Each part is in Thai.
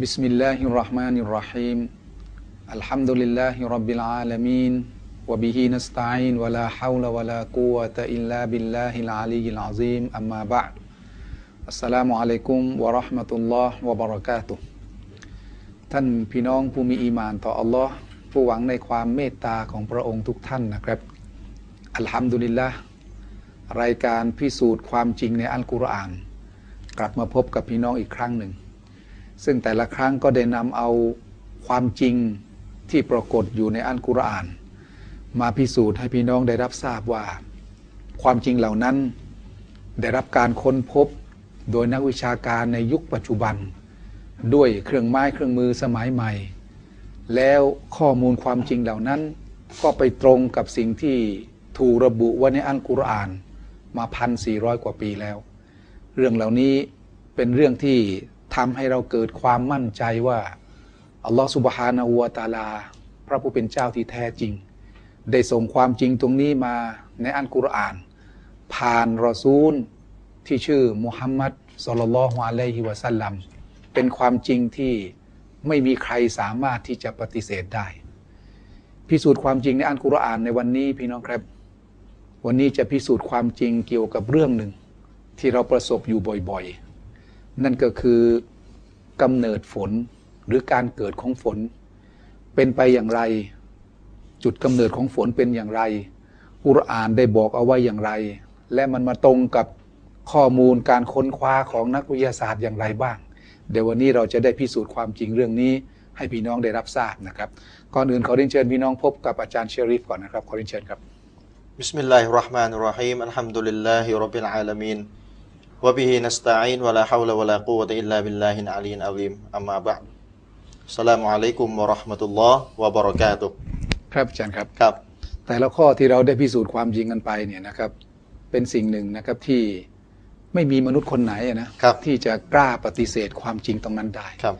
بسم الله الرحمن الرحيم الحمد لله رب العالمين وبه نستعين ولا حول ولا قوة إلا بالله العلي العظيم أما بعد السلام عليكم ورحمة الله وبركاته ท่านพี่น้องผู้มีอีมานต่ออัลลอฮ์ผู้หวังในความเมตตาของพระองค์ทุกท่านนะครับ อัลฮัมดุลิลละรายการพิสูจน์ความจริงในอัลกุรอาน กลับมาพบกับพี่น้องอีกครั้งหนึ่ง ซึ่งแต่ละครั้งก็ได้นำเอาความจริงที่ปรากฏอยู่ในอัลกุรอาน มาพิสูจน์ให้พี่น้องได้รับทราบว่า ความจริงเหล่านั้น ได้รับการค้นพบโดยนักวิชาการในยุคปัจจุบัน ด้วยเครื่องไม้เครื่องมือสมัยใหม่ แล้วข้อมูลความจริงเหล่านั้น ก็ไปตรงกับสิ่งที่ถูกระบุไว้ในอัลกุรอานมาพันสี่ร้อยกว่าปีแล้ว เรื่องเหล่านี้เป็นเรื่องที่ ทำให้เราเกิดความมั่นใจว่าอัลลอฮฺสุบฮานาอูตาลา พระผู้เป็นเจ้าที่แท้จริง ได้ส่งความจริงตรงนี้มาในอัลกุรอาน ผ่านรอซูลที่ชื่อมุฮัมมัดสุลลัลฮุอะลัยฮิวะสัลลัมเป็นความจริงที่ไม่มีใครสามารถที่จะปฏิเสธได้ พิสูจน์ความจริงในอัลกุรอานในวันนี้พี่น้องครับ วันนี้จะพิสูจน์ความจริงเกี่ยวกับเรื่องหนึ่ง ที่เราประสบอยู่บ่อยๆ นั่นก็คือกำเนิดฝนหรือการเกิดของฝน เป็นไปอย่างไร จุดกำเนิดของฝนเป็นอย่างไรอุรานได้บอกเอาไว้อย่างไร และมันมาตรงกับข้อมูลการค้นคว้าของนักวิทยาศาสตร์อย่างไรบ้าง เดี๋ยววันนี้เราจะได้พิสูจน์ความจริงเรื่องนี้ ให้พี่น้องได้รับทราบนะครับ ก่อนอื่นขอเรียนเชิญพี่น้องพบกับอาจารย์เชอริฟก่อนนะครับ ขอเรียนเชิญครับبسم الله الرحمن الرحيم الحمد لله وبه نستعين ولا حول ولا قوة إلا بالله العلي العظيم أما بعد السلام عليكم ورحمة الله وبركاته ครับอาจารย์ครับ ครับ แต่ละข้อที่เราได้พิสูจน์ความจริงกันไปเนี่ยนะครับ เป็นสิ่งหนึ่งนะครับที่ไม่มีมนุษย์คนไหนอะนะครับ ที่จะกล้าปฏิเสธความจริงตรงนั้นได้ ครับ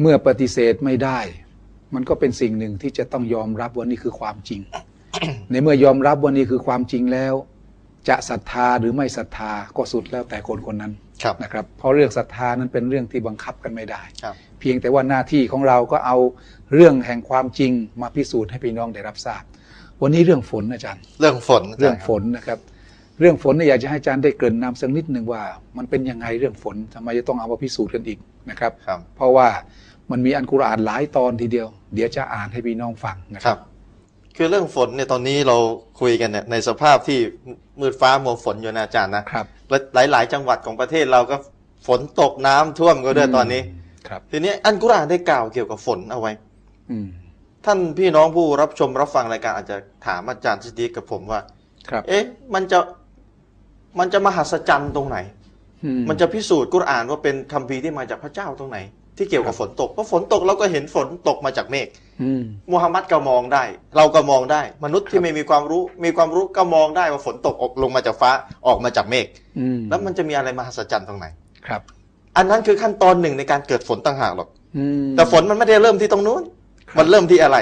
เมื่อปฏิเสธไม่ได้ มันก็เป็นสิ่งหนึ่งที่จะต้องยอมรับว่านี่คือความจริง ในเมื่อยอมรับว่านี่คือความจริงแล้ว จะศรัทธาหรือไม่ศรัทธาก็สุดแล้วแต่คนคนนั้นครับนะครับ เพราะเรื่องศรัทธานั้นเป็นเรื่องที่บังคับกันไม่ได้ครับเพียงแต่ว่าหน้าที่ของเราก็เอาเรื่องแห่งความจริงมาพิสูจน์ให้พี่น้องได้รับทราบ วันนี้เรื่องฝนอาจารย์ เรื่องฝนเรื่องฝนนะครับ เรื่องฝนเนี่ยอยากจะให้อาจารย์ได้เกริ่นนำสักนิดหนึ่งว่า มันเป็นยังไงเรื่องฝนทำไมจะต้องเอามาพิสูจน์กันอีกนะครับครับเพราะว่ามันมีอันกุรอานหลายตอนทีเดียว เดี๋ยวจะอ่านให้พี่น้องฟังนะคครัรับบคือเรื่องฝนเนี่ยตอนนี้เราคุยกันเนี่ยในสภาพที่ มืดฟ้ามัวฝนอยู่นะอาจารย์นะครับ หลายหลายๆจังหวัดของประเทศเราก็ฝนตกน้ำท่วมก็ด้วยตอนนี้ ครับ ทีนี้อันกุรอานได้กล่าวเกี่ยวกับฝนเอาไว้ อืมท่านพี่น้องผู้รับชมรับฟังรายการอาจจะถามอาจารย์ซิดดีกับผมว่า ครับ เอ๊ะ มันจะมันจะมหัศจรรย์ตรงไหนอืมันจะพิสูจน์กุรอานว่าเป็นคัมภีร์ที่มาจากพระเจ้าตรงไหน ที่เกี่ยวกับฝนตกเพราะฝนตกเราก็เห็นฝนตกมาจากเมฆอื มมูฮัมหมัดก็มองได้ เราก็มองได้ มนุษย์ที่ไม่มีความรู้ มีความรู้ก็มองได้ว่าฝนตกออกลงมาจากฟ้าออกมาจากเมฆอืมแล้วมันจะมีอะไรมหัศจรรย์ตรงไหนครับ อันนั้นคือขั้นตอนหนึ่งในการเกิดฝนต่างหากหรอกอืมแต่ฝนมันไม่ได้เริ่มที่ตรงนู้นครับมันเริ่มที่อะไร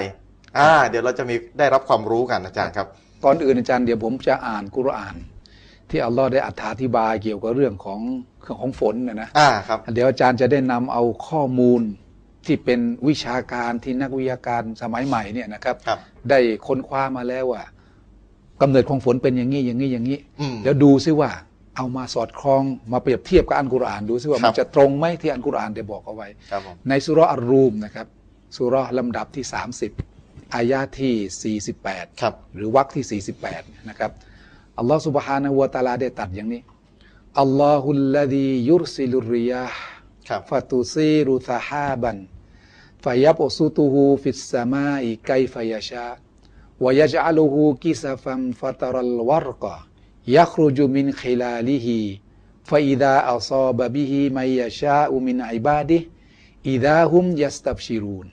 อ่า เดี๋ยวเราจะมีได้รับความรู้กันอาจารย์ครับก่อนอื่นอาจารย์เดี๋ยวผมจะอ่านกุรอาน ที่อัลลอฮ์ได้อธิบายเกี่ยวกับเรื่องของของฝนนะนะอ่าครับ เดี๋ยวอาจารย์จะได้นำเอาข้อมูล ที่เป็นวิชาการที่นักวิทยาการสมัยใหม่เนี่ยนะครับ ได้ค้นคว้ามาแล้วว่ากำเนิดของฝนเป็นอย่างนี้อย่างนี้อย่างนี้ แล้วดูซิว่าเอามาสอดคล้องมาเปรียบเทียบกับอันกุรอานดูซิว่ามันจะตรงไหมที่อันกุรอานได้บอกเอาไว้ ในสุรอัรูมนะครับสุรลำดับที่ 30 อายาที่ 48ครับหรือวรรคที่ 48 นะครับอัลลอฮ์สุบฮานะฮูวะตาลาได้ตัดอย่างนี้الله الذي يرسل الرياح فتثير سحابا فيبسطه في السماء كيف يشاء ويجعله كسفا فترى الودق يخرج من خلالهฟาอิดาอัซาบบิฮิมัยยาชาอุมินอิบาดิอิดาฮุมยัสตับชิรูน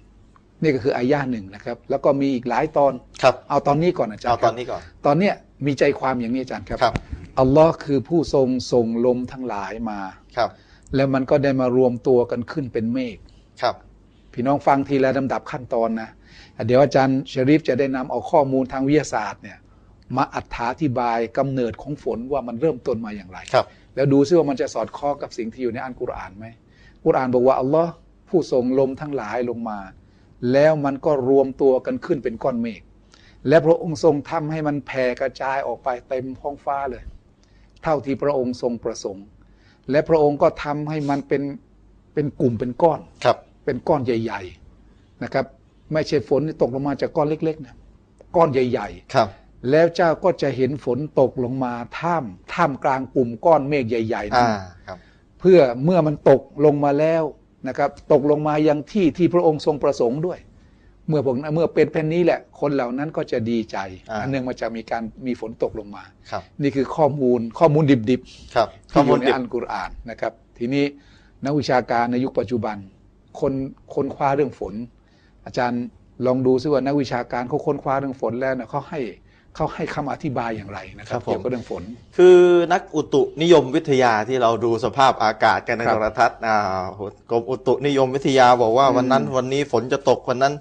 นี่ก็คืออายะห์หนึ่งนะครับ แล้วก็มีอีกหลายตอนครับเอาตอนนี้ก่อนอาจารย์เอาตอนครับนี้ก่อน ตอนเนี้ยมีใจความอย่างนี้อาจารย์ครับครับอัลลอฮ์คือผู้ทรงส่งลมทั้งหลายมาครับ แล้วมันก็ได้มารวมตัวกันขึ้นเป็นเมฆครับ พี่น้องฟังทีละลำดับขั้นตอนนะเดี๋ยวอาจารย์ชริฟจะได้นำเอาข้อมูลทางวิทยาศาสตร์เนี่ยมาอธิบายกำเนิดของฝนว่ามันเริ่มต้นมาอย่างไรครับ แล้วดูซิว่ามันจะสอดคล้องกับสิ่งที่อยู่ในอันกุรอานไหมกุรอานบอกว่าอัลลอฮ์ผู้ส่งลมทั้งหลายลงมา แล้วมันก็รวมตัวกันขึ้นเป็นก้อนเมฆและพระองค์ทรงทำให้มันแผ่กระจายออกไปเต็มท้องฟ้าเลย เท่าที่พระองค์ทรงประสงค์ และพระองค์ก็ทำให้มันเป็นเป็นกลุ่มเป็นก้อนครับ เป็นก้อนใหญ่ ๆนะครับ ไม่ใช่ฝนที่ตกลงมาจากก้อนเล็กๆนะก้อนใหญ่ครับๆแล้วเจ้าก็จะเห็นฝนตกลงมาท่ามท่ามกลางกลุ่มก้อนเมฆใหญ่ๆนั้อ่านครับเพื่อเมื่อมันตกลงมาแล้วนะครับ ตกลงมายังที่ที่พระองค์ทรงประสงค์ด้วย เมื่อพวกนั้นเมื่อเป็นเป็นนี้แหละ คนเหล่านั้นก็จะดีใจอ่า อันเนื่องมาจากมีการมีฝนตกลงมา ครับนี่คือข้อมูลข้อมูลดิบๆ ครับที่อยู่ในดิบอัลกุรอานนะครับ ทีนี้นักวิชาการในยุคปัจจุบัน คนค้นคว้าเรื่องฝน อาจารย์ลองดูซิว่านักวิชาการเขาค้นคว้าเรื่องฝนแล้วเนี่ยเขาให้เขาให้คำอธิบายอย่างไรนะครับเกี่ยวกับเรื่องฝน คือนักอุตุนิยมวิทยาที่เราดูสภาพอากาศกันในครับโทรทัศน์อ่ากรมอุตุนิยมวิทยาบอกว่าอืมวันนั้นวันนี้ฝนจะตกวันนั้น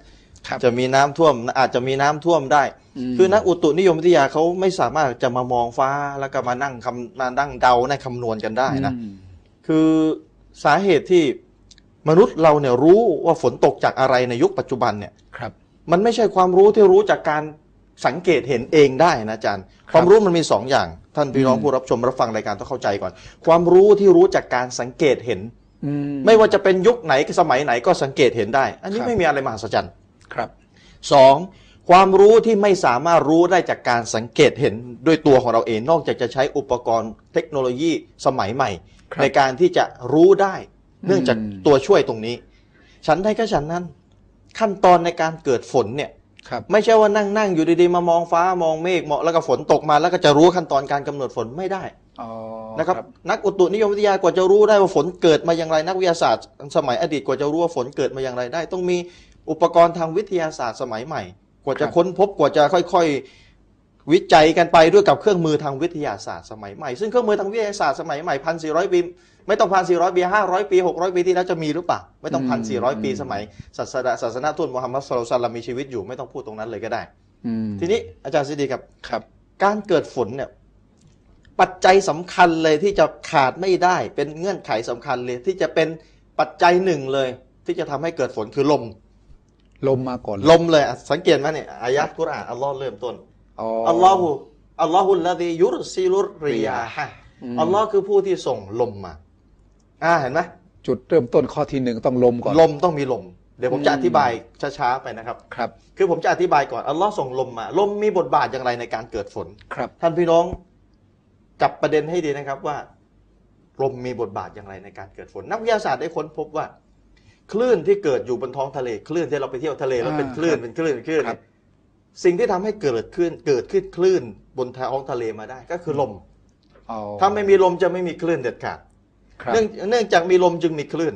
ครับจะมีน้ำท่วมอาจจะมีน้ำท่วมได้อืมคือนักอุตุนิยมวิทยาเขาไม่สามารถจะมามองฟ้าแล้วก็มานั่งคำมานั่งเดาในคำนวณกันได้นะอืมคือสาเหตุที่ มนุษย์เราเนี่ยรู้ว่าฝนตกจากอะไรในยุคปัจจุบันเนี่ยครับ มันไม่ใช่ความรู้ที่รู้จากการสังเกตเห็นเองได้นะอาจารย์ครับความรู้มันมีสองอย่าง ท่านพี่น้องอืมผู้รับชมรับฟังรายการต้องเข้าใจก่อน ความรู้ที่รู้จากการสังเกตเห็นอืไม่ว่าจะเป็นยุคไหนสมัยไหนก็สังเกตเห็นได้ อันนี้ครับไม่มีอะไรมหัศจรรย์ครับสองความรู้ที่ไม่สามารถรู้ได้จากการสังเกตเห็นด้วยตัวของเราเอง นอกจากจะใช้อุปกรณ์เทคโนโลยีสมัยใหม่ครับในการที่จะรู้ได้ เนื่องจากอืมตัวช่วยตรงนี้ ฉันได้ก็ฉันนั้น ขั้นตอนในการเกิดฝนเนี่ยครับไม่ใช่ว่านั่งนั่งอยู่ดีๆมามองฟ้ามองเมฆมองแล้วก็ฝนตกมาแล้วก็จะรู้ขั้นตอนการกำหนดฝนไม่ได้อ๋อนะครับนักอุตุนิยมวิทยากว่าจะรู้ได้ว่าฝนเกิดมาอย่างไร นักวิทยาศาสตร์ สมัยอดีตกว่าจะรู้ว่าฝนเกิดมาอย่างไรได้ ต้องมีอุปกรณ์ทางวิทยาศาสตร์สมัยใหม่ กว่าจะค้นพบกว่าจะค่อยๆ วิจัยกันไปด้วยกับเครื่องมือทางวิทยาศาสตร์สมัยใหม่ ซึ่งเครื่องมือทางวิทยาศาสตร์สมัยใหม่พันสี่ร้อยปี ไม่ต้องพันสี่ร้อยปีห้าร้อยปีหกร้อยปีที่แล้วจะมีหรือเปล่าไม่ต้องพันสี่ร้อยปีสมัยศาสนาศาสนาทูตมุฮัมมัดสุลตัลลัมมีชีวิตอยู่ไม่ต้องพูดตรงนั้นเลยก็ได้อืมทีนี้อาจารย์ซิดีครับครับ การเกิดฝนเนี่ย ปัจจัยสำคัญเลยที่จะขาดไม่ได้ เป็นเงื่อนไขสำคัญเลย ที่จะเป็นปัจจัยหนึ่งเลย ที่จะทำให้เกิดฝนคือลม ลมมาก่อนลมเลยอะสังเกตไหมเนี่ยอายะห์กุรอานอัลลอฮ์เริ่มต้นอ๋ออัลลอฮุอัลลอฮุลลาดียุรซิลุรริยาฮะอืมอัลลอฮ์คือผู้ที่ส่งลมมา อ่าเห็นไหมจุดเริ่มต้นข้อที่หนึ่งต้องลมก่อน ลมต้องมีลม เดี๋ยวผมจะอืมอธิบายช้าๆไปนะครับ ครับ คือผมจะอธิบายก่อนอัลลอฮ์ส่งลมมา ลมมีบทบาทอย่างไรในการเกิดฝน ครับ ท่านพี่น้องจับประเด็นให้ดีนะครับว่า ลมมีบทบาทอย่างไรในการเกิดฝน นักวิทยาศาสตร์ได้ค้นพบว่า คลื่นที่เกิดอยู่บนท้องทะเล คลื่นที่เราไปเที่ยวทะเลแล้วเป็นอ่าคลื่นครับเป็นคลื่นเป็นคลื่นครับเนี่ยสิ่งที่ทำให้เกิดขึ้นเกิดขึ้นคลื่นบนท้องทะเลมาได้ก็คือลมอ๋อถ้าไม่มีลมจะไม่มีคลื่นเด็ดขาด ครับ เนื่องเนื่องจากมีลมจึงมีคลื่น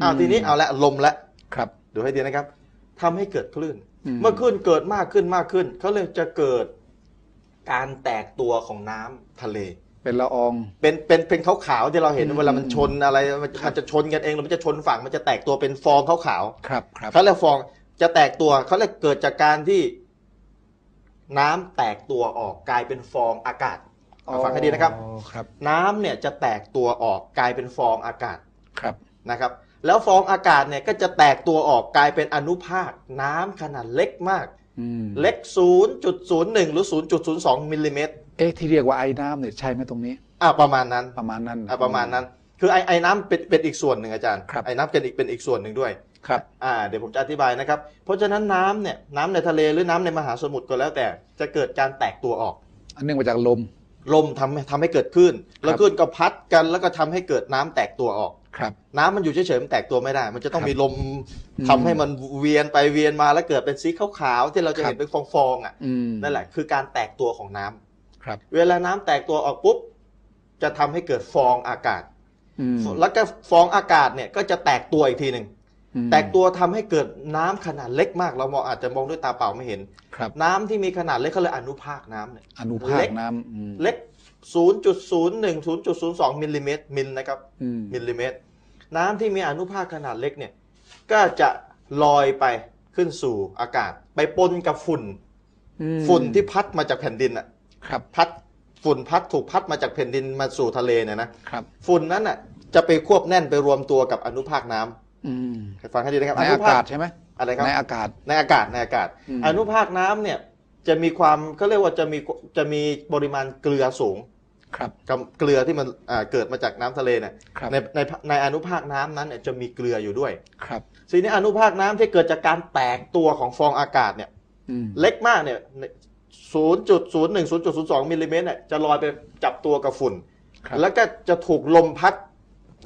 อ้าวอืม ทีนี้เอาละลมละครับ ดูให้ดีนะครับทำให้เกิดคลื่น อืม เมื่อคลื่นเกิดมากขึ้นมากขึ้นเขาเลยจะเกิดการแตกตัวของน้ำทะเล เป็นละออง เป็นเป็นเป็นขาวๆที่เราเห็นอืม เวลามันชนอะไรมันมันจะชนกันเองหรือมันจะชนฝั่งมันจะแตกตัวเป็นฟองขาวครับครับๆเขาเรียกฟองจะแตกตัวเขาเรียกเกิดจากการที่น้ำแตกตัวออกกลายเป็นฟองอากาศเอา ฟังให้ดีนะครับอ๋อครับ น้ำเนี่ยจะแตกตัวออกกลายเป็นฟองอากาศครับนะครับ แล้วฟองอากาศเนี่ยก็จะแตกตัวออกกลายเป็นอนุภาค น้ำขนาดเล็กมากอืมเล็ก 0.01 หรือ 0.02มิลลิเมตรเอ๊ะที่เรียกว่าไอ้น้ำเนี่ยใช่ไหมตรงนี้อ่าประมาณนั้นประมาณนั้นอ่าประมาณนั้น คือไอ้ไอ้น้ำเป็นเป็นอีกส่วนหนึ่งอาจารย์ครับไอ้น้ำเป็นอีกเป็นอีกส่วนหนึ่งด้วยครับอ่าเดี๋ยวผมจะอธิบายนะครับ เพราะฉะนั้นน้ำเนี่ยน้ำในทะเลหรือน้ำในมหาสมุทรก็แล้วแต่จะเกิดการแตกตัวออก อันเนื่องมาจากลม ลมทำให้ทำให้เกิดคลื่นแล้วครับคลื่นก็พัดกันแล้วก็ทำให้เกิดน้ำแตกตัวออกครับ น้ำมันอยู่เฉยๆมันแตกตัวไม่ได้ มันจะต้องครับมีลมอืมทำให้มันเวียนไปเวียนมาแล้วเกิดเป็นสีขาวๆที่เราจะครับเห็นเป็นฟองๆอะอืมนั่นแหละคือการแตกตัวของน้ำครับ เวลาน้ำแตกตัวออกปุ๊บจะทำให้เกิดฟองอากาศอืมแล้วก็ฟองอากาศเนี่ยก็จะแตกตัวอีกทีหนึ่งอืม แตกตัวทำให้เกิดน้ำขนาดเล็กมาก เรามองอาจจะมองด้วยตาเปล่าไม่เห็นครับน้ำที่มีขนาดเล็กเขาเรียกอนุภาคน้ำเนี่ยอนุภาเล็คกน้ำอืมเล็ก 0.01 0.02มิลลิเมตรมิลนะครับอืมมิลลิเมตร น้ำที่มีอนุภาคขนาดเล็กเนี่ย ก็จะลอยไปขึ้นสู่อากาศ ไปปนกับฝุ่นอืมฝุ่นที่พัดมาจากแผ่นดินอะครับพัดฝุ่นพัดถูกพัดมาจากแผ่นดินมาสู่ทะเลเนี่ยนะครับฝุ่นนั้นอะจะไปควบแน่นไปรวมตัวกับอนุภาคน้ำ อืม ฟังให้ดีนะครับอนุภาคในอากาศใช่ไหมอะไรครับในอากาศในอากาศในอากาศอืมอนุภาคน้ำเนี่ยจะมีความเขาเรียกว่าจะมีจะมีปริมาณเกลือสูงครับกับเกลือที่มันอ่าเกิดมาจากน้ำทะเลเนี่ยครับในในในอนุภาคน้ำนั้นเนี่ยจะมีเกลืออยู่ด้วยครับทีนี้อนุภาคน้ำที่เกิดจากการแตกตัวของฟองอากาศเนี่ยอืมเล็กมากเนี่ยศูนย์จุดศูนย์หนึ่งศูนย์จุดศูนย์สองมิลลิเมตรเนี่ยจะลอยไปจับตัวกับฝุ่นครับแล้วก็จะถูกลมพัด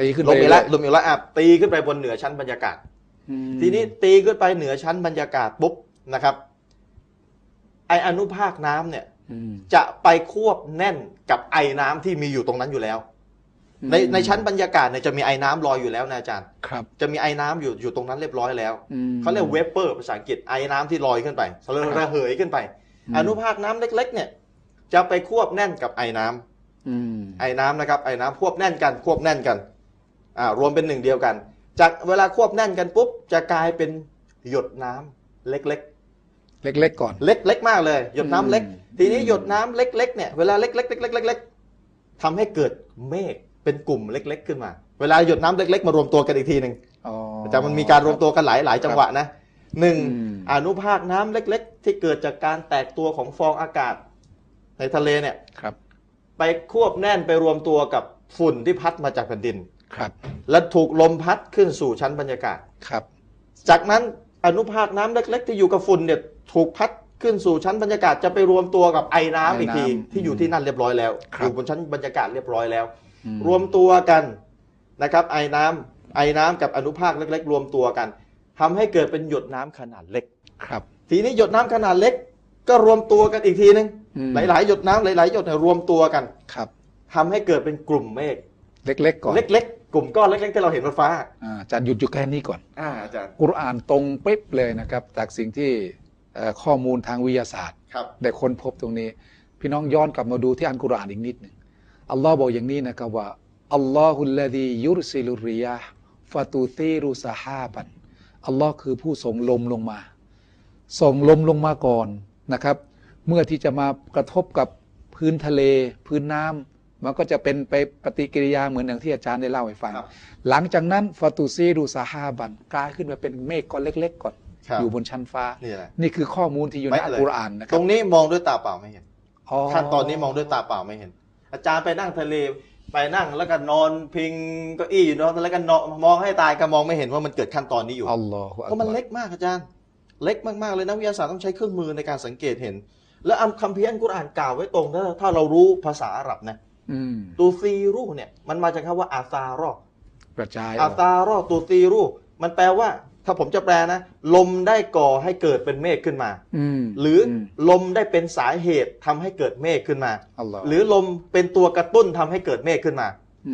ตีขึ้นลไปมอีกเรื่แล้อวยลมอีกแล้วอะตีขึ้นไปบนเหนือชั้นบรรยากาศอืมทีนี้ตีขึ้นไปเหนือชั้นบรรยากาศปุ๊บนะครับ ไออนุภาคน้ำเนี่ยอืมจะไปควบแน่นกับไอน้ำที่มีอยู่ตรงนั้นอยู่แล้ว ในในชั้นบรรยากาศเนี่ยจะมีไอน้ำลอยอยู่แล้วนะอาจารย์ครับ จะมีไอน้ำอยู่อยู่ตรงนั้นเรียบร้อยแล้วอืมเขาเรียกเวเปอร์ภาษาอังกฤษไอน้ำที่ลอยขึ้นไประเหยขึ้นไปอืมอนุภาคน้ำเล็ก ๆ เนี่ย จะไปควบแน่นกับไอน้ำอืมไอน้ำนะครับ ไอน้ำควบแน่นกันควบแน่นกัน อ่ารวมเป็นหนึ่งเดียวกัน จากเวลาควบแน่นกันปุ๊บจะกลายเป็นหยดน้ำเล็กเล็กๆก่อนๆเล็กเล็กมากเลย หยดน้ำเล็กอืมทีนี้หยดน้ำเล็กๆเนี่ยเวลาเล็กๆเล็กๆเล็กๆทำให้เกิดเมฆเป็นกลุ่มเล็ก ๆ ขึ้นมา เวลาหยดน้ำเล็ก ๆ มารวมตัวกันอีกทีหนึ่งอ๋อแต่มันมีการรวมตัวกันหลายหลายจังหวะนะหนึ่งอืมอนุภาคน้ำเล็ก ๆ ที่เกิดจากการแตกตัวของฟองอากาศ ในทะเลเนี่ยครับ ไปควบแน่นไปรวมตัวกับฝุ่นที่พัดมาจากแผ่นดิน ครับ และถูกลมพัดขึ้นสู่ชั้นบรรยากาศครับ จากนั้นอนุภาคน้ำเล็ก ๆ ที่อยู่กับฝุ่นเนี่ยถูกพัดขึ้นสู่ชั้นบรรยากาศจะไปรวมตัวกับไอน้ำอีกทีที่อยู่ที่นั่นเรียบร้อยแล้วอยู่บนชั้นบรรยากาศเรียบร้อยแล้วอืรวมตัวกันนะครับไอน้ำไอน้ำกับอนุภาคเล็ก ๆ รวมตัวกันทำให้เกิดเป็นหยดน้ำขนาดเล็กครับ ทีนี้หยดน้ำขนาดเล็ก ก็รวมตัวกันอีกทีนึงอืมหลายๆ หยดน้ำหลาย ๆ หยดเนี่ยรวมตัวกันครับทำให้เกิดเป็นกลุ่มเมฆ เล็กๆก่อนเล็กๆ กลุ่มก้อนเล็กๆที่เราเห็นบนฟ้าอ่าอาจารย์หยุดอยู่แค่นี้ก่อนอ่าอาจารย์กุรอานตรงเป๊ะเลยนะครับจากสิ่งที่เอ่อข้อมูลทางวิทยาศาสตร์ครับได้ค้นพบตรงนี้ พี่น้องย้อนกลับมาดูที่อันกุรอานอีกนิดหนึ่งอัลลอฮ์บอกอย่างนี้นะครับว่าอัลลอฮุลลดียุรซิลุริยาห์ฟาตูตีรุสฮาบันอัลลอฮ์คือผู้ส่งลมลงมา ส่งลมลงมาก่อนนะครับ เมื่อที่จะมากระทบกับพื้นทะเล พื้นน้ำ มันก็จะเป็นไปปฏิกิริยาเหมือนอย่างที่อาจารย์ได้เล่าให้ฟังครับหลังจากนั้นฟาตูซีรุสฮาบันกลายขึ้นมาเป็นเมฆก้อนเล็ก ๆ ก่อนครับอยู่บนชั้นฟ้านี่แหละนี่คือข้อมูลที่อยู่ในไม่อัลเลยกุรอานนะคตรัรงนี้มองด้วยตาเปล่าไม่เห็นอ๋อขั้นตอนนี้มองด้วยตาเปล่าไม่เห็น อาจารย์ไปนั่งทะเลไปนั่งแล้วก็นอนพิงเก้าอี้อยู่เนอะแล้วก็นอนมองให้ตายก็มองไม่เห็นว่ามันเกิดขั้นตอนนี้อยู่อัลลอฮฺเพราะมันเล็กมากอาจารย์ เล็กมากๆเลยนักวิทยาศาสตร์ต้องใช้เครื่องมือในการสังเกตเห็น แล้วอัลคัมภีร์อัลกุรอานกล่าวไว้ตรงถ้าถ้าเรารู้ภาษาอาหรับนะ อืมตูซีรูเนี่ย มันมาจากคำว่าอาซารอกระจายออาอกซารอตูซีรูมันแปลว่า ถ้าผมจะแปลนะ ลมได้ก่อให้เกิดเป็นเมฆขึ้นมาอืมหรืออมลมได้เป็นสาเหตุทำให้เกิดเมฆขึ้นมาอัลลอฮฺหรือลมเป็นตัวกระตุ้นทำให้เกิดเมฆขึ้นมา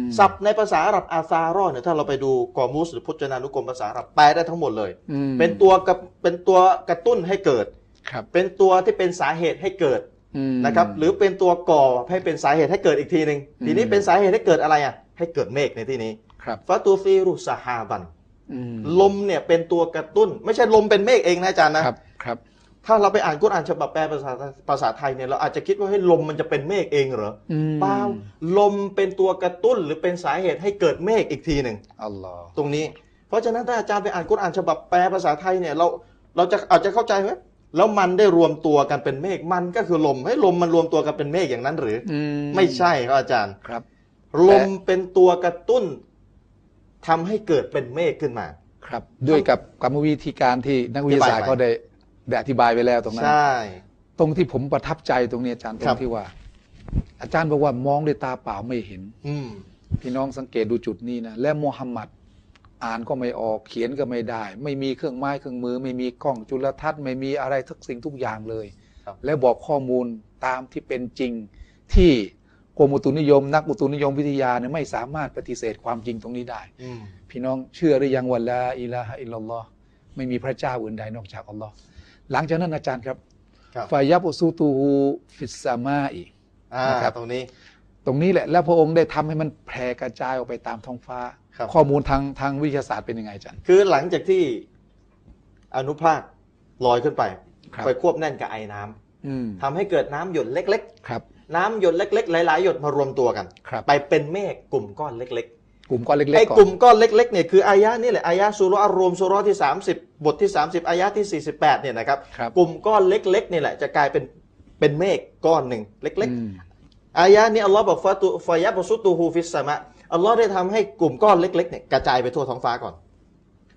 มศัพท์ในภาษาอาหรับอาซารอเนี่ยถ้าเราไปดูกอมูสหรือพจนานุกรมภาษาอาหรับแปลได้ทั้งหมดเลยอืมเป็นตัวกระเป็นตัวกระตุ้นให้เกิดครับเป็นตัวที่เป็นสาเหตุให้เกิดอืม นะครับหรือเป็นตัวก่อให้เป็นสาเหตุให้เกิดอีกทีหนึ่งอืมทีนี้เป็นสาเหตุให้เกิดอะไรอะให้เกิดเมฆในที่นี้ครับฟาตูซีรุสฮาบันอืมลมเนี่ยเป็นตัวกระตุ้น ไม่ใช่ลมเป็นเมฆเองนะอาจารย์นะครับครับ ถ้าเราไปอ่านกุรอานฉบับแปลภาษาภาษาไทยเนี่ยเราอาจจะคิดว่าให้ยลมมันจะเป็นเมฆเองเหรออืมเปล่าลมเป็นตัวกระตุ้นหรือเป็นสาเหตุให้เกิดเมฆอีกทีหนึ่งอัลลอฮฺตรงนี้ เพราะฉะนั้นถ้าอาจารย์ไปอ่านกุรอานฉบับแปลภาษาไทยเนี่ยเราเราจะอาจจะเข้าใจว่า แล้วมันได้รวมตัวกันเป็นเมฆมันก็คือลมให้ยลมมันรวมตัวกันเป็นเมฆอย่างนั้นหรืออืไม่ใช่ครับอาจารย์ครับ ลมเป็นตัวกระตุ้นทำให้เกิดเป็นเมฆขึ้นมา ครับ ด้วยกับกรรมวิธีการที่นักวิทยาศาสตร์อธิบายไปเขาได้ได้อธิบายไปแล้วตรงนั้นใช่ตรงที่ผมประทับใจตรงนี้อาจารย์ตรครังบที่ว่า อาจารย์บอกว่ามองด้วยตาเปล่าไม่เห็น อืมพี่น้องสังเกตดูจุดนี้นะและมูฮัมหมัด อ่านก็ไม่ออกเขียนก็ไม่ได้ ไม่มีเครื่องไม้เครื่องมือ ไม่มีกล้องจุลทรรศน์ไม่มีอะไรทุกสิ่งทุกอย่างเลยครับและบอกข้อมูลตามที่เป็นจริงที่กรมอุตุนิยม นักอุตุนิยมวิทยาเนี่ยไม่สามารถปฏิเสธความจริงตรงนี้ได้อืมพี่น้องเชื่อหรือยังว่าลาอิลาฮะอิลลัลลอฮ์ไม่มีพระเจ้าอื่นใดนอกจากอัลลอฮ์หลังจากนั้นอาจารย์ครับครับฟายับอุซูตูฮูฟิสซามาอีอ่านะครับตรงนี้ ตรงนี้แหละแล้วพระองค์ได้ทำให้มันแผ่กระจายออกไปตามท้องฟ้าครับข้อมูลทางทางวิทยาศาสตร์เป็นยังไงอาจารย์คือหลังจากที่อนุภาคลอยขึ้นไปครับไปควบแน่นกับไอ้น้ำอืมทำให้เกิดน้ำหยดเล็กครับๆน้ำหยดเล็ก ๆ หลาย ๆ หยดมารวมตัวกันครับไปเป็นเมฆกลุ่มก้อนเล็กกลุ่มก้อนเล็กไอ้ๆก่อนกลุ่มก้อนเล็กๆเนี่ยคืออายะห์นี่แหละอายะห์สุเราะห์อัรรวมสุเราะห์ที่ 30 บทที่ 30อายะห์ที่ 48เนี่ยนะครับครับ กลุ่มก้อนเล็กๆนี่แหละจะกลายเป็นเป็นเมฆก้อนหนึ่งเล็กอืมๆ อายะห์นี้อัลลอฮ์บอกฟาตุฟายะบสุตูฮูฟิสสามะอัลลอฮ์ได้ทำให้กลุ่มก้อนเล็กๆเนี่ยกระจายไปทั่วท้องฟ้าก่อน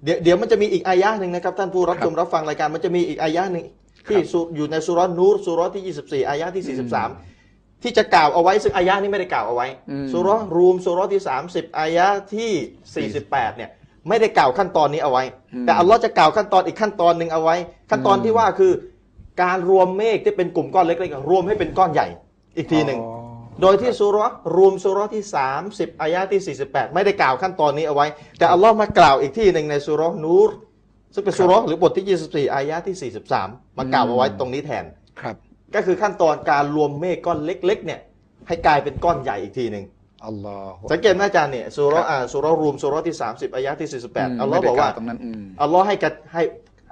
เดี๋ยวเดี๋ยวมันจะมีอีกอายะห์หนึ่งนะครับท่านผู้รับชมรับฟังรายการมันจะมีอีกอายะห์หนึ่งที่สุอยู่ในสุเราะห์นูรสุเราะห์ที่ 24 อายะห์ที่ 43 ที่จะกล่าวเอาไว้ซึ่งอายะห์นี้ไม่ได้กล่าวเอาไว้อืมสุเราะห์รูมสุเราะห์ที่ 30 อายะห์ที่ 48 เนี่ยไม่ได้กล่าวขั้นตอนนี้เอาไว้ แต่อัลลอฮ์จะกล่าวขั้นตอนอีกขั้นตอนหนึ่งเอาไว้ ขั้นตอนที่ว่าคือ การรวมเมฆที่เป็นกลุ่มก้อนเล็กๆรวมให้เป็นก้อนใหญ่อีกทีหนึ่งอ๋อ โดยที่สุเราะห์รวมสุเราะห์ที่ 30 อายะห์ที่ 48 ไม่ได้กล่าวขั้นตอนนี้เอาไว้ แต่อัลลอฮ์มากล่าวอีกที่หนึ่งในสุเราะห์นูรซึ่งเป็นสุเราะห์หรือบทที่ 24 อายะห์ที่ 43 มากล่าวเอาไว้ตรงนี้แทนครับ ก็คือขั้นตอนการรวมเมฆก้อนเล็กๆ เนี่ย ให้กลายเป็นก้อนใหญ่อีกทีหนึ่งอัลลอฮฺสังเกตไหมอาจารย์เนี่ยสุเราะห์อ่าสุเราะห์รูมสุเราะห์ที่ 30 อายะห์ที่ 48 อัลลอฮ์บอกว่าตรงนั้นอืมอัลลอฮ์ให้กระให้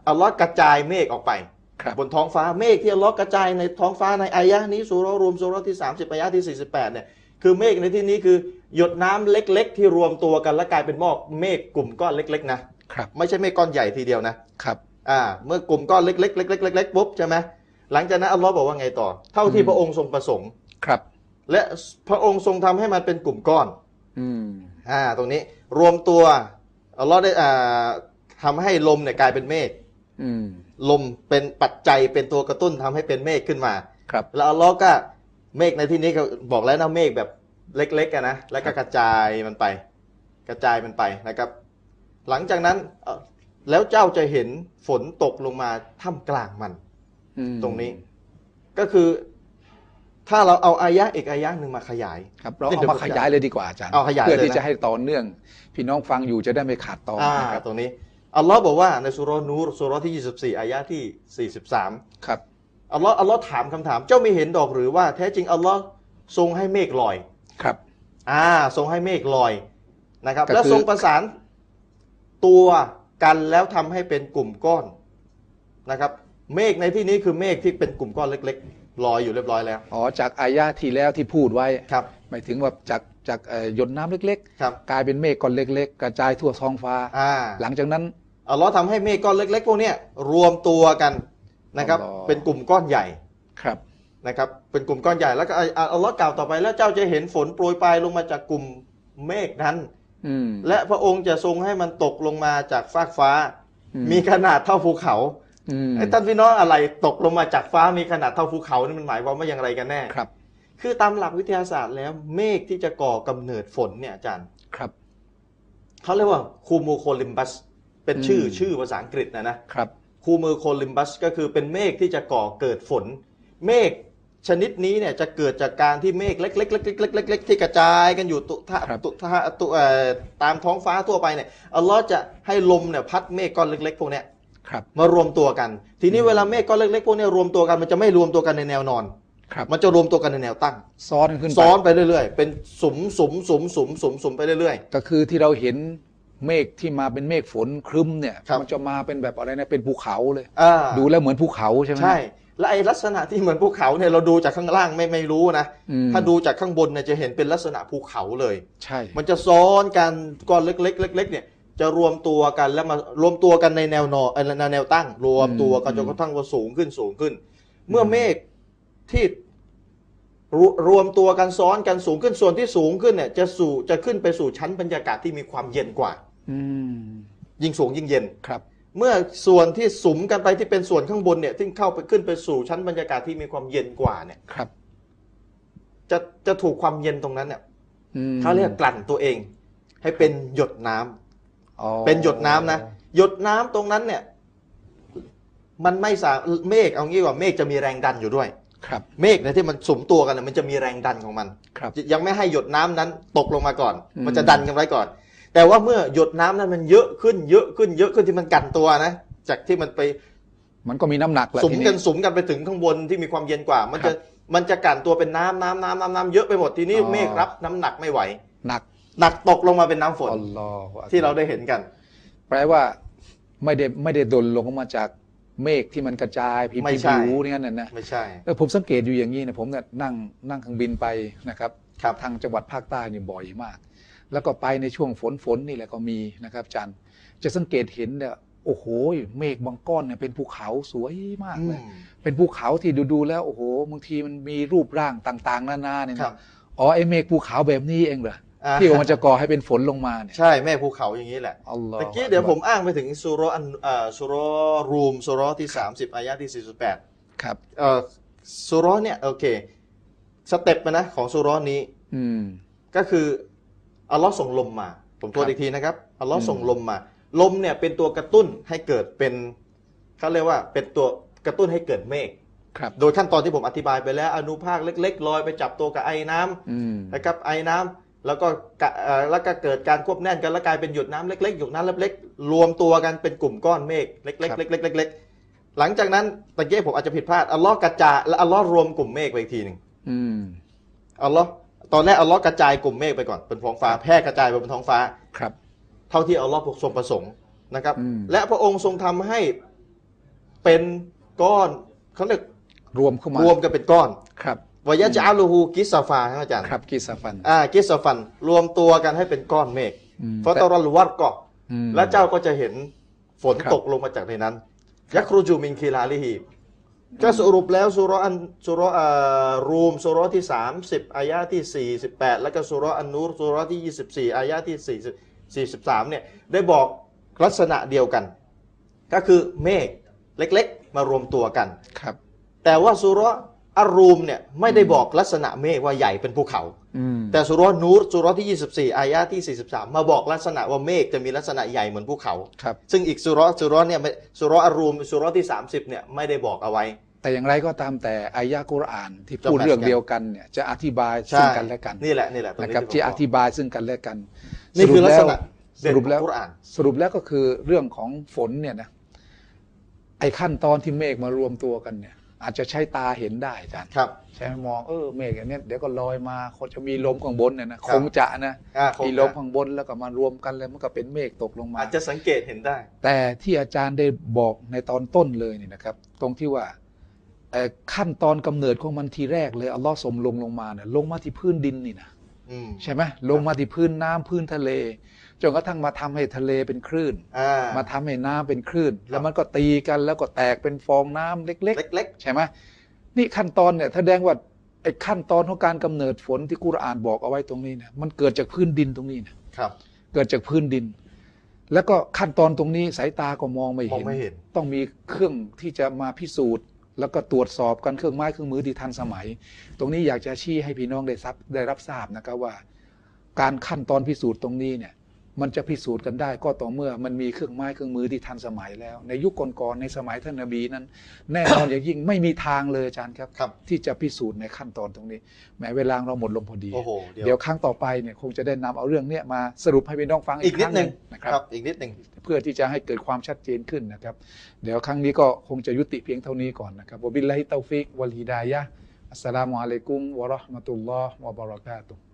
อัลลอฮ์กระจายเมฆออกไปครั บบนท้องฟ้าเมฆที่อัลลอฮ์กระจายในท้องฟ้าในอายะห์นี้สุเราะห์รวมสุเราะห์ที่ 30อายะห์ที่ 48เนี่ยคือเมฆในที่นี้คือหยดน้ำเล็ก ๆ ที่รวมตัวกันและกลายเป็นหมอกเมฆกลุ่มก้อนเล็ก ๆ นะครับไม่ใช่เมฆก้อนใหญ่ทีเดียวนะครับอ่าเมื่อกลุ่มก้อนเล็กๆเล็กๆเล็กๆปุ๊บใช่ไหมหลังจากนั้นอัลลอฮ์บอกว่าไงต่อ เท่าที่อืมพระองค์ทรงประสงค์ครับ และพระองค์ทรงทำให้มันเป็นกลุ่มก้อนอืมอ่าตรงนี้รวมตัวอัลลอฮ์ได้อ่าทำให้ลมเนี่ยกลายเป็นเมฆอืม ลมเป็นปัจจัยเป็นตัวกระตุ้นทำให้เป็นเมฆขึ้นมาครับแล้วอัลลอฮ์ก็เมฆในที่นี้ก็บอกแล้วนะเมฆแบบเล็กๆกันนะแล้วก็กระจายมันไป กระจายมันไปนะครับ หลังจากนั้นเอ่อแล้วเจ้าจะเห็นฝนตกลงมาท่ามกลางมันอืมตรงนี้ ก็คือถ้าเราเอาอายะอีกอายะหนึ่งมาขยายครับเราเอามาขยายเลยดีกว่าอาจารย์เอาขยายเพื่อเลยที่นะจะให้ต่อเนื่อง พี่น้องฟังอยู่จะได้ไม่ขาดตอนอ่านะครับตรงนี้ อัลลอฮ์บอกว่าในสุเราะห์นูรสุเราะห์ที่ 24 อายะที่ 43 ครับอัลลอฮ์อัลลอฮ์ถามคำถาม เจ้าไม่เห็นดอกหรือว่าแท้จริงอัลลอฮ์ทรงให้เมฆลอย ครับ อ่า ทรงให้เมฆลอยนะครับก็คือแล้วทรงประสานตัวกันแล้วทำให้เป็นกลุ่มก้อนนะครับ เมฆในที่นี้คือเมฆที่เป็นกลุ่มก้อนเล็ก ๆ ลอยอยู่เรียบร้อยแล้ว อ๋อ จากอายะที่แล้วที่พูดไว้ ครับ หมายถึงว่าจาก จากเอ่อหยดน้ำเล็กครับๆกลายเป็นเมฆก้อนเล็ก ๆ กระจายทั่วท้องฟ้าอ่าหลังจากนั้นอัลลอฮ์ทำให้เมฆก้อนเล็ก ๆ พวกเนี้ยรวมตัวกันนะครับอัลลอฮ์เป็นกลุ่มก้อนใหญ่ครับนะครับ เป็นกลุ่มก้อนใหญ่แล้วก็อะอัลลอฮ์กล่าวต่อไปแล้วเจ้าจะเห็นฝนโปรยปลายลงมาจากกลุ่มเมฆนั้นอืมและพระองค์จะทรงให้มันตกลงมาจากฟากฟ้าอืมมีขนาดเท่าภูเขาอืมไอ้ท่านพี่น้องอะไรตกลงมาจากฟ้ามีขนาดเท่าภูเขานี่มันหมายความว่าอย่างไรกันแน่ครับ คือตามหลักวิทยาศาสตร์แล้วเมฆที่จะก่อกำเนิดฝนเนี่ยอาจารย์ครับเขาเรียกว่าคูมูโคลิมบัส เป็นชื่ออืมชื่อภาษาอังกฤษนะนะครับคูมูโคลิมบัสก็คือเป็นเมฆที่จะก่อเกิดฝน เมฆชนิดนี้เนี่ยจะเกิดจากการที่เมฆเล็กๆๆๆๆๆที่กระจายกันอยู่ตุท่าครับตุท่าตุเอ่อตามท้องฟ้าทั่วไปเนี่ยอัลลอฮ์จะให้ลมเนี่ยพัดเมฆก้อนเล็ก ๆ พวกเนี้ยครับมารวมตัวกัน ทีนี้เวลาเมฆก้อนเล็กๆพวกเนี้ยรวมตัวกันมันจะไม่รวมตัวกันในแนวนอนครับ มันจะรวมตัวกันในแนวตั้ง ซ้อนขึ้นไปซ้อนไปเรื่อย ๆ เป็นสุมสุมสุมสุมสุมสุมไปเรื่อย ก็คือที่เราเห็นเมฆที่มาเป็นเมฆฝนครึ้มเนี่ยครับ มันจะมาเป็นแบบอะไรนะเป็นภูเขาเลย ๆอ่าดูแล้วเหมือนภูเขาใช่ไหม ใช่ และไอ้ลักษณะที่เหมือนภูเขาเนี่ยเราดูจากข้างล่างไม่ไม่รู้นะ อืม ถ้าดูจากข้างบนเนี่ยจะเห็นเป็นลักษณะภูเขาเลย ใช่ มันจะซ้อนกันก้อนเล็กๆเล็กๆเนี่ยจะรวมตัวกันแล้วมารวมตัวกันในแนวนอนเอ่อในแนวตั้ง รวมตัวกันจนกระทั่งว่าสูงขึ้นสูงขึ้น เมื่อเมฆ ที่รวรวมตัวกันซ้อนกันสูงขึ้นส่วนที่สูงขึ้นเนี่ย จะสู่จะขึ้นไปสู่ชั้นบรรยากาศที่มีความเย็นกว่า อืม ยิ่งสูงยิ่งเย็นครับ เมื่อส่วนที่สุมกันไปที่เป็นส่วนข้างบนเนี่ยที่เข้าไปขึ้นไปสู่ชั้นบรรยากาศที่มีความเย็นกว่าเนี่ยครับ จะจะถูกความเย็นตรงนั้นเนี่ยอืมเขาเรียกกลั่นตัวเอง ให้เป็นหยดน้ำอ๋อเป็นหยดน้ำนะหยดน้ำตรงนั้นเนี่ย มันไม่สาเมฆเอางี้ว่าเมฆจะมีแรงดันอยู่ด้วย ครับเมฆเนี่ยที่มันสุมตัวกันเนี่ยมันจะมีแรงดันของมันครับยังไม่ให้หยดน้ำนั้นตกลงมาก่อนอืมมันจะดันกันไว้ก่อน แต่ว่าเมื่อหยดน้ำนั้นมันเยอะขึ้นเยอะขึ้นเยอะขึ้นที่มันกันตัวนะ จากที่มันไป มันก็มีน้ำหนักแหละสุมทีกันี้นสุมกันไปถึงข้างบนที่มีความเย็นกว่า มันครัจะบมันจะกันตัวเป็นน้ำน้ำน้ำน้ำน้ำเยอะไปหมดทีนี้อ๋อเมฆรับน้ำหนักไม่ไหว หนักหนักตกลงมาเป็นน้ำฝนอัลลอฮฺที่เราได้เห็นกัน แปลว่าไม่ได้ไม่ได้ดลลงมาจาก เมฆที่มันกระจายพิมไม่พ์ใช่ ผิวนี่นั่นนะไม่ใช่ เออผมสังเกตอยู่อย่างนี้นะผมเนี่ยนั่งนั่งเครื่องบินไปนะครับครับ ทางจังหวัดภาคใต้นี่บ่อยมาก แล้วก็ไปในช่วงฝนฝนนี่แหละก็มีนะครับอาจารย์จะสังเกตเห็นเนี่ยโอ้โหเมฆบางก้อนเนี่ยเป็นภูเขาสวยมากอืเลยมเป็นภูเขาที่ดู ๆ แล้วโอ้โหบางทีมันมีรูปร่างต่าง ๆ นานาเนี่ยครันะบอ๋อไอเมฆภูเขาแบบนี้เองเหรออ่า ที่มันจะก่อให้เป็นฝนลงมาเนี่ยใช่แม่ภูเขาอย่างนี้แหละอัลลอฮ์ตะกี้เดี๋ยวผมอ้างไปถึงสุรอันอ่าสุรรูมสุรที่ 30 อายะที่ 48 ครับเอ่อสุรเนี่ยโอเคสเต็ปไปนะของสุรนี้อืมก็คืออัลลอฮ์ส่งลมมา ผมทวนครับอีกทีนะครับอัลลอฮ์อืมส่งลมมา ลมเนี่ยเป็นตัวกระตุ้นให้เกิดเป็นเขาเรียกว่าเป็นตัวกระตุ้นให้เกิดเมฆครับโดยขั้นตอนที่ผมอธิบายไปแล้วอนุภาคเล็ก ๆ ลอยไปจับตัวกับไอ้น้ำอืมนะครับไอ้น้ำ แล้วก็กะเอ่อแล้วก็เกิดการควบแน่นกันแล้วกลายเป็นหยดน้ำเล็กๆหยดน้ำเล็กๆรวมตัวกันเป็นกลุ่มก้อนเมฆเล็กๆครับเล็กๆเล็กๆหลังจากนั้นตะเกียบผมอาจจะผิดพลาดอัลลอฮ์กระจายและอัลลอฮ์รวมกลุ่มเมฆไปอีกทีหนึ่งอืมอัลลอฮ์ตอนแรกอัลลอฮ์กระจายกลุ่มเมฆไปก่อนเป็นท้องฟ้าแพร่กระจายไปบนท้องฟ้าครับ เท่าที่อัลลอฮ์ทรงประสงค์นะครับอืมและพระองค์ทรงทำให้เป็นก้อนเขาเรียกรวมเข้ามารวมกันเป็นก้อนครับ ويجعله كسفاครับอาจารย์ครับكسفا อ่า كسفا รวมตัวกันให้เป็นก้อนเมฆอืมفترى الودقอืมและเจ้าก็จะเห็นฝนครับตกลงมาจากในนั้น يخرج من خلالهก็สรุปแล้วสุรอันสุรอ่ารูมสุรที่ 30 อายะที่ 48 แล้วก็สุรอันนูรสุรที่ 24 อายะที่40 43เนี่ยได้บอกลักษณะเดียวกัน ก็คือเมฆเล็กๆ มารวมตัวกันครับ แต่ว่าสุร อารูมเนี่ยไม่ได้บอกลักษณะเมฆว่าใหญ่เป็นภูเขาอืมแต่สุรนูรสุรที่ 24 อายะที่ 43 มาบอกลักษณะว่าเมฆจะมีลักษณะใหญ่เหมือนภูเขาครับซึ่งอีกสุรสุรเนี่ยไม่สุรอารูมสุรที่ 30 เนี่ยไม่ได้บอกเอาไว้ แต่อย่างไรก็ตามแต่อายะกุรอานที่จะพูดแมทช์เรื่องกันเดียวกันเนี่ยจะอธิบายใช่ซึ่งกันและกันนี่แหละนี่แหละตรงนะนี้ครับที่ที่ผมอบกธิบายซึ่งกันและกันนี่คือลักษณะสรุปแล้วเด่นของกุรอานสรุปแล้วก็คือเรื่องของฝนเนี่ยนะไอ้ขั้นตอนที่เมฆมารวมตัวกันเนี่ย อาจจะใช้ตาเห็นได้อาจารย์ครับ ใช่ไหมมองเออเมฆอย่างเนี้ยเดี๋ยวก็ลอยมาคงจะมีลมข้างบนเนี่ยนะคครับงจะนะอ่าคงมีลมข้างบนแล้วก็มารวมกันแล้วมันก็เป็นเมฆตกลงมา อาจจะสังเกตเห็นได้ แต่ที่อาจารย์ได้บอกในตอนต้นเลยเนี่ยนะครับ ตรงที่ว่าเอ่อขั้นตอนกำเนิดของมันทีแรกเลยอัลลอฮ์สมลงลงมาเนี่ยลงมาที่พื้นดินนี่นะอืม ใช่ไหมลงมาที่พื้นน้ำพื้นทะเล จนกระทั่งมาทำให้ทะเลเป็นคลื่นอ่ามาทำให้น้ำเป็นคลื่น แล้วมันก็ตีกันแล้วก็แตกเป็นฟองน้ำเล็กเล็กๆใช่ไหมนี่ขั้นตอนเนี่ยแสดงว่าไอ้ขั้นตอนของการกำเนิดฝนที่กุรอานบอกเอาไว้ตรงนี้เนี่ยมันเกิดจากพื้นดินตรงนี้นะๆครับเกิดจากพื้นดิน แล้วก็ขั้นตอนตรงนี้สายตาก็มองไม่มองเห็นไม่เห็น ต้องมีเครื่องที่จะมาพิสูจน์ แล้วก็ตรวจสอบกันเครื่องไม้เครื่องมือที่ทันสมัย ตรงนี้อยากจะชี้ให้พี่น้องได้รับได้รับทราบนะครับว่า การขั้นตอนพิสูจน์ตรงนี้เนี่ย มันจะพิสูจน์กันได้ก็ต่อเมื่อมันมีเครื่องไม้เครื่องมือที่ทันสมัยแล้ว ในยุคก่อนๆในสมัยท่านนบีนั้น แน่นอนอย่างยิ่งไม่มีทางเลยอาจารย์ครับครับที่จะพิสูจน์ในขั้นตอนตรงนี้แม้เวลาเราหมดลงพอดีโอ้โหเดี๋ยวเดี๋ยวครั้งต่อไปเนี่ยคงจะได้นำเอาเรื่องเนี้ยมาสรุปให้พี่น้องฟังอีกนิคดรั้งหหนึ่นึ่งนะครับอีกนิดหนึ่งเพื่อที่จะให้เกิดความชัดเจนขึ้นนะครับ เดี๋ยวครั้งนี้ก็คงจะยุติเพียงเท่านี้ก่อนนะครับوبالله التوفيق والهدايةอัสสลามุอะลัยกุมวะเราะห์มะตุลลอฮ์วะบะเราะกาตุฮ์